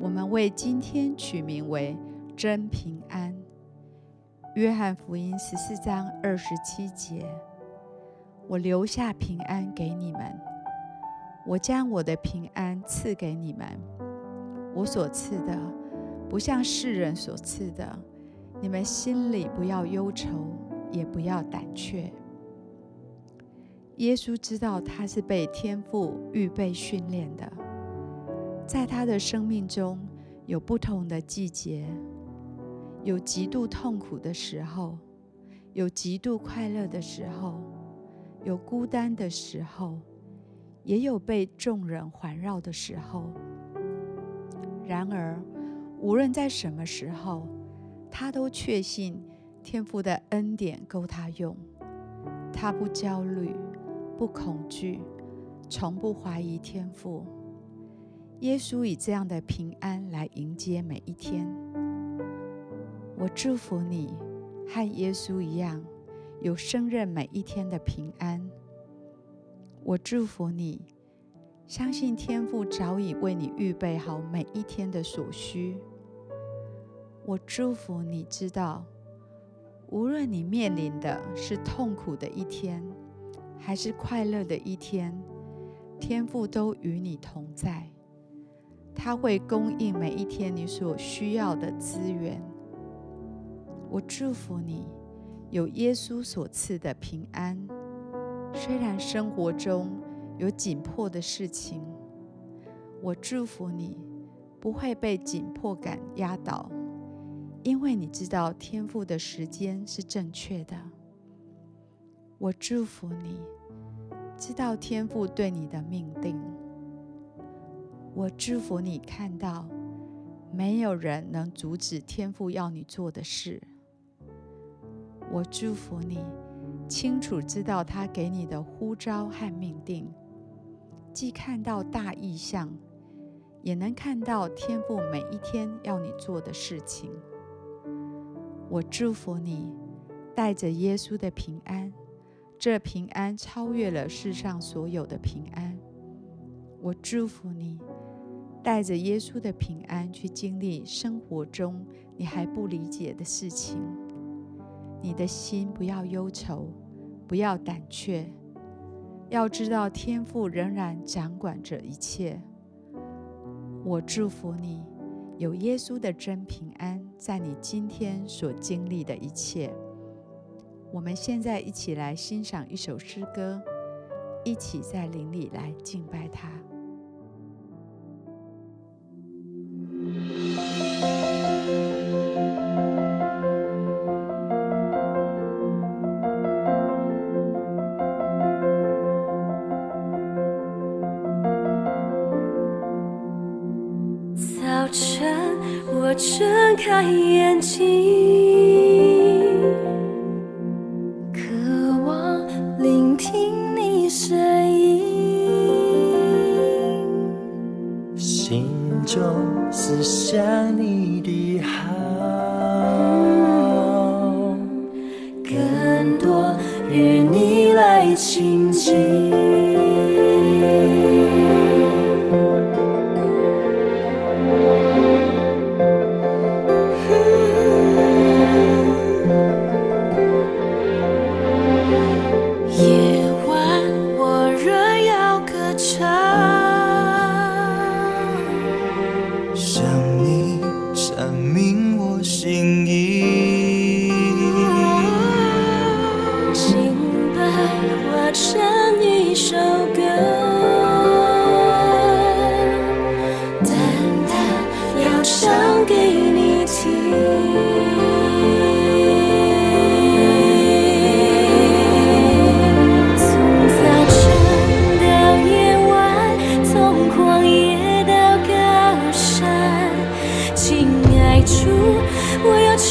我们为今天取名为“真平安”。约翰福音十四章二十七节：“我留下平安给你们，我将我的平安赐给你们。我所赐的，不像世人所赐的。你们心里不要忧愁，也不要胆怯。”耶稣知道他是被天父预备训练的，在他的生命中有不同的季节，有极度痛苦的时候，有极度快乐的时候，有孤单的时候，也有被众人环绕的时候。然而，无论在什么时候，他都确信天父的恩典够他用，他不焦虑。不恐惧，从不怀疑天父。耶稣以这样的平安来迎接每一天。我祝福你，和耶稣一样，有胜任每一天的平安。我祝福你，相信天父早已为你预备好每一天的所需。我祝福你知道，无论你面临的是痛苦的一天，还是快乐的一天，天父都与你同在，他会供应每一天你所需要的资源。我祝福你有耶稣所赐的平安，虽然生活中有紧迫的事情，我祝福你不会被紧迫感压倒，因为你知道天赋的时间是正确的。我祝福你，知道天赋对你的命定。我祝福你看到，没有人能阻止天父要你做的事。我祝福你，清楚知道他给你的呼召和命定，既看到大意象，也能看到天父每一天要你做的事情。我祝福你，带着耶稣的平安。这平安超越了世上所有的平安。我祝福你，带着耶稣的平安去经历生活中你还不理解的事情。你的心不要忧愁，不要胆怯，要知道天父仍然掌管着一切。我祝福你，有耶稣的真平安，在你今天所经历的一切。我们现在一起来欣赏一首诗歌，一起在灵里来敬拜他。眼睛渴望聆听你声音，心中是想你的好，更多与你来亲近。敬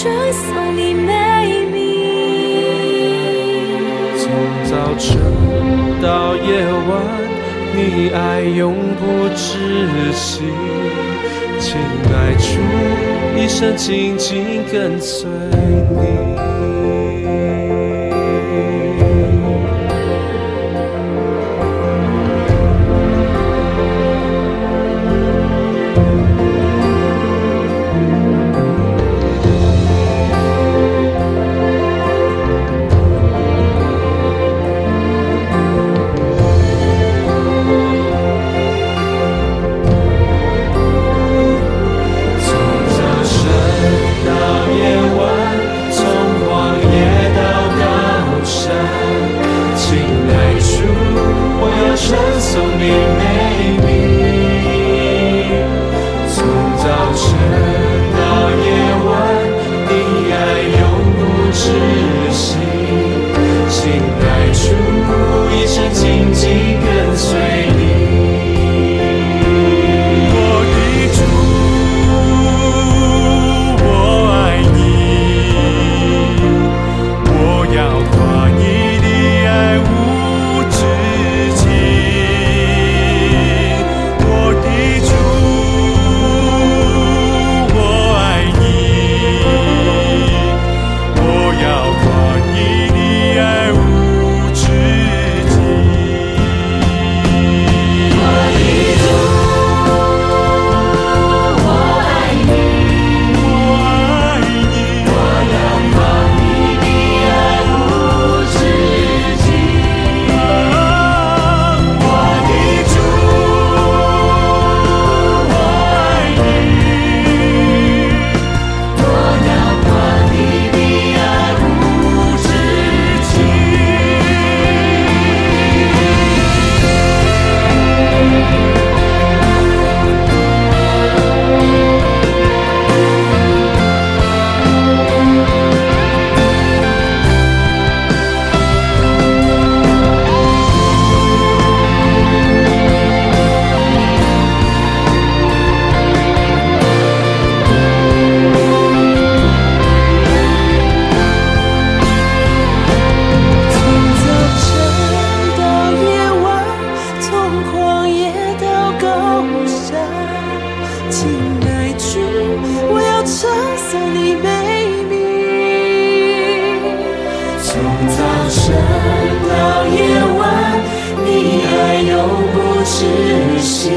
吹送你美丽。从早晨到夜晚，你爱永不止息。请爱主，一生紧紧跟随你。心，窒息